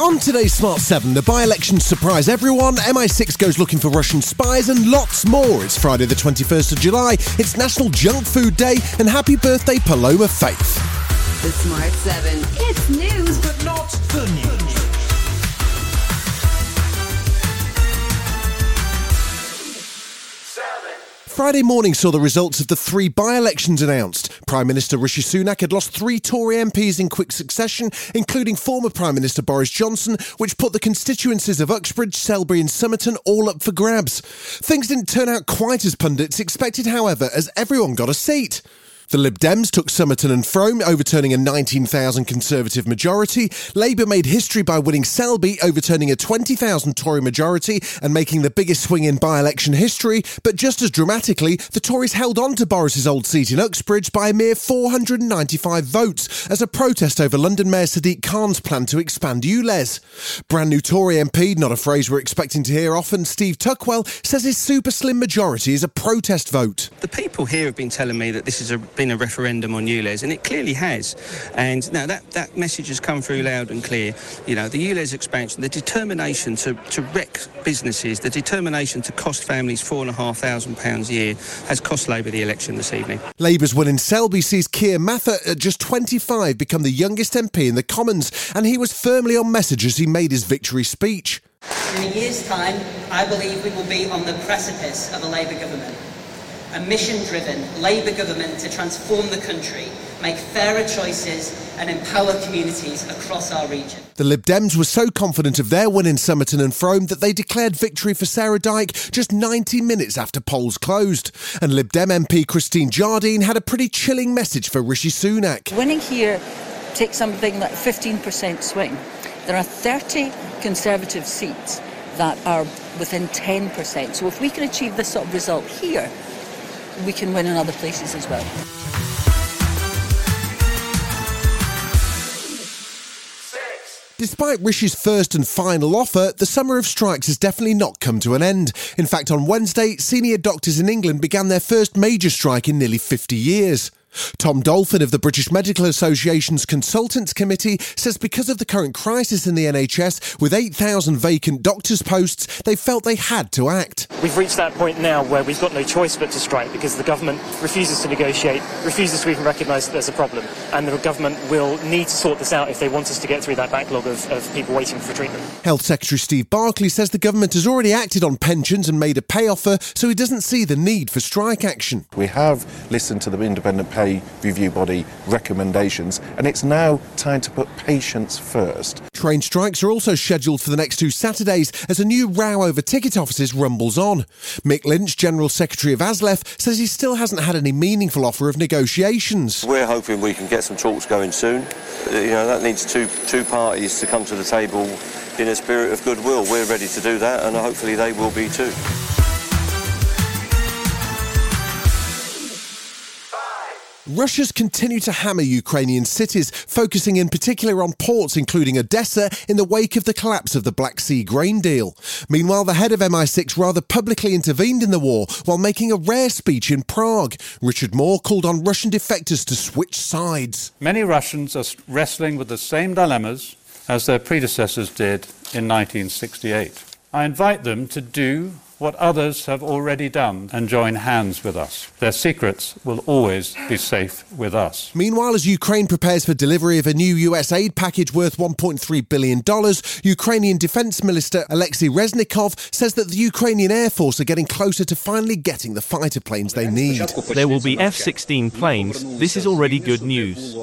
On today's Smart 7, the by elections surprise everyone, MI6 goes looking for Russian spies, and lots more. It's Friday, the 21st of July, it's National Junk Food Day, and happy birthday, Paloma Faith. The Smart 7. It's news, but Not the news. Friday morning saw the results of the three by elections announced. Prime Minister Rishi Sunak had lost three Tory MPs in quick succession, including former Prime Minister Boris Johnson, which put the constituencies of Uxbridge, Selby, and Somerton all up for grabs. Things didn't turn out quite as pundits expected, however, as everyone got a seat. The Lib Dems took Somerton and Frome, overturning a 19,000 Conservative majority. Labour made history by winning Selby, overturning a 20,000 Tory majority and making the biggest swing in by election history. But just as dramatically, the Tories held on to Boris's old seat in Uxbridge by a mere 495 votes as a protest over London Mayor Sadiq Khan's plan to expand ULEZ. Brand new Tory MP, not a phrase we're expecting to hear often, Steve Tuckwell says his super slim majority is a protest vote. The people here have been telling me that this has a, been a referendum on ULEZ, and it clearly has. And now that, that message has come through loud and clear. You know, the ULEZ expansion, the determination to, to wreck businesses, the determination to cost families £4,500 a year has cost Labour the election this evening. Labour's win in Selby sees Keir Mather at just 25 become the youngest MP in the Commons, and he was firmly on message as he made his victory speech. In a year's time, I believe we will be on the precipice of a Labour government. A mission driven Labour government to transform the country, make fairer choices, and empower communities across our region. The Lib Dems were so confident of their win in Somerton and Frome that they declared victory for Sarah Dyke just 90 minutes after polls closed. And Lib Dem MP Christine Jardine had a pretty chilling message for Rishi Sunak. Winning here takes something like 15% swing. There are 30 Conservative seats that are within 10%. So if we can achieve this sort of result here, we can win in other places as well. Despite Rishi's first and final offer, the summer of strikes has definitely not come to an end. In fact, on Wednesday, senior doctors in England began their first major strike in nearly 50 years. Tom Dolphin of the British Medical Association's Consultants Committee says because of the current crisis in the NHS, with 8,000 vacant doctors' posts, they felt they had to act. We've reached that point now where we've got no choice but to strike because the government refuses to negotiate, refuses to even recognise that there's a problem, and the government will need to sort this out if they want us to get through that backlog of, of people waiting for treatment. Health Secretary Steve Barclay says the government has already acted on pensions and made a pay offer, so he doesn't see the need for strike action. We have listened to the independent pay review body recommendations, and it's now time to put patients first. Train strikes are also scheduled for the next two Saturdays as a new row over ticket offices rumbles on. Mick Lynch, General Secretary of ASLEF, says he still hasn't had any meaningful offer of negotiations. We're hoping we can get some talks going soon. Uh, You know, that needs two, two parties to come to the table in a spirit of goodwill. We're ready to do that, and hopefully they will be too. Russia's continue to hammer Ukrainian cities, focusing in particular on ports including Odessa in the wake of the collapse of the Black Sea grain deal. Meanwhile, the head of MI6 rather publicly intervened in the war while making a rare speech in Prague. Richard Moore called on Russian defectors to switch sides. Many Russians are wrestling with the same dilemmas as their predecessors did in 1968. I invite them to do what others have already done and join hands with us. Their secrets will always be safe with us. Meanwhile, as Ukraine prepares for delivery of a new US aid package worth $1.3 billion, Ukrainian Defense Minister Alexei Reznikov says that the Ukrainian Air Force are getting closer to finally getting the fighter planes they need. There will be F 16 planes. This is already good news.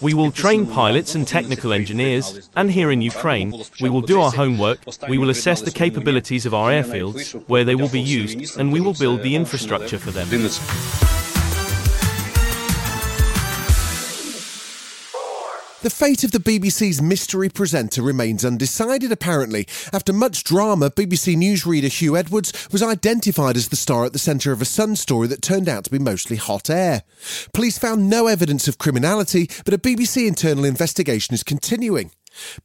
We will train pilots and technical engineers, and here in Ukraine, we will do our homework, we will assess the capabilities of our airfields, where they will be used, and we will build the infrastructure for them. The fate of the BBC's mystery presenter remains undecided, apparently. After much drama, BBC newsreader Huw Edwards was identified as the star at the centre of a Sun story that turned out to be mostly hot air. Police found no evidence of criminality, but a BBC internal investigation is continuing.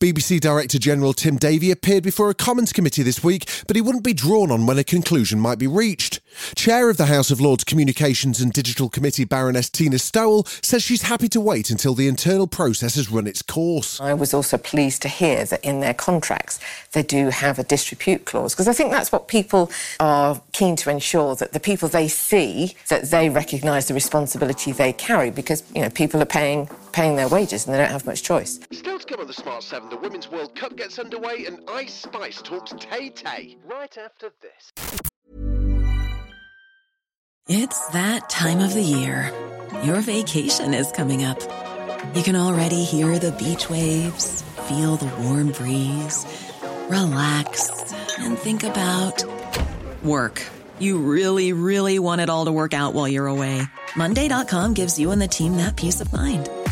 BBC Director General Tim Davie appeared before a Commons committee this week, but he wouldn't be drawn on when a conclusion might be reached. Chair of the House of Lords Communications and Digital Committee Baroness Tina Stowell says she's happy to wait until the internal process has run its course. I was also pleased to hear that in their contracts they do have a disrepute clause because I think that's what people are keen to ensure that the people they see that they recognise the responsibility they carry because you know people are paying paying their wages and they don't have much choice. Still to come on the Smart 7, the Women's World Cup gets underway and Ice Spice talks Tay Tay. Right after this. It's that time of the year. Your vacation is coming up. You can already hear the beach waves, feel the warm breeze, relax, and think about work. You really, really want it all to work out while you're away. Monday.com gives you and the team that peace of mind.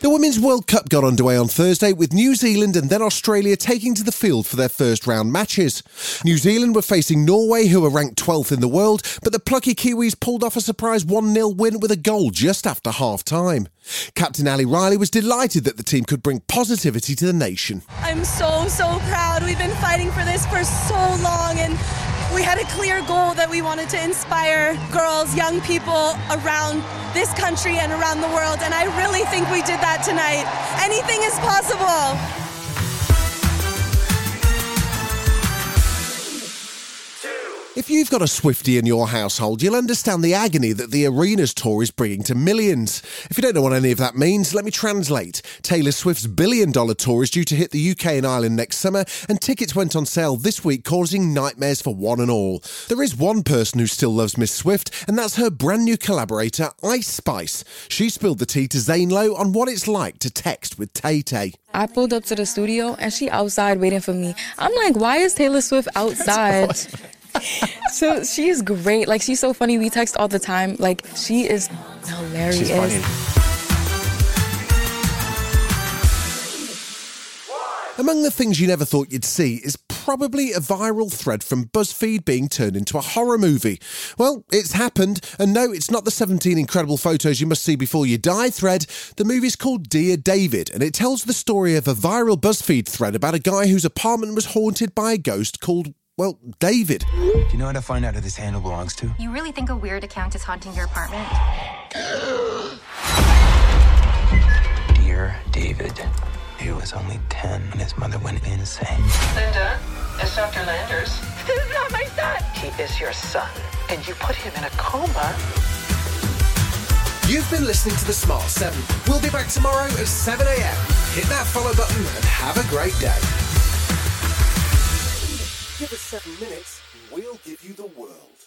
The Women's World Cup got underway on Thursday with New Zealand and then Australia taking to the field for their first round matches. New Zealand were facing Norway, who are ranked 12th in the world, but the plucky Kiwis pulled off a surprise 1 0 win with a goal just after half time. Captain Ali Riley was delighted that the team could bring positivity to the nation. I'm so, so proud. We've been fighting for this for so long and we had a clear goal that we wanted to inspire girls, young people around this country and around the world. And I really think we did that tonight. Anything is possible. If you've got a Swifty in your household, you'll understand the agony that the Eras tour is bringing to millions. If you don't know what any of that means, let me translate. Taylor Swift's billion dollar tour is due to hit the UK and Ireland next summer, and tickets went on sale this week, causing nightmares for one and all. There is one person who still loves Miss Swift, and that's her brand new collaborator, Ice Spice. She spilled the tea to Zane Lowe on what it's like to text with Tay Tay. I pulled up to the studio and she outside waiting for me. I'm like, why is Taylor Swift outside? so she's great. Like she's so funny. We text all the time. Like she is hilarious. She's funny. Among the things you never thought you'd see is probably a viral thread from BuzzFeed being turned into a horror movie. Well, it's happened, and no, it's not the 17 incredible photos you must see before you die thread. The movie's called Dear David, and it tells the story of a viral BuzzFeed thread about a guy whose apartment was haunted by a ghost called, well, David. Do you know how to find out who this handle belongs to? You really think a weird account is haunting your apartment? Dear David. He was only 10 when his mother went insane. Linda, it's Dr. Landers. This is not my son. He is your son, and you put him in a coma. You've been listening to The Smart 7. We'll be back tomorrow at 7 a.m. Hit that follow button and have a great day. Give us seven minutes, and we'll give you the world.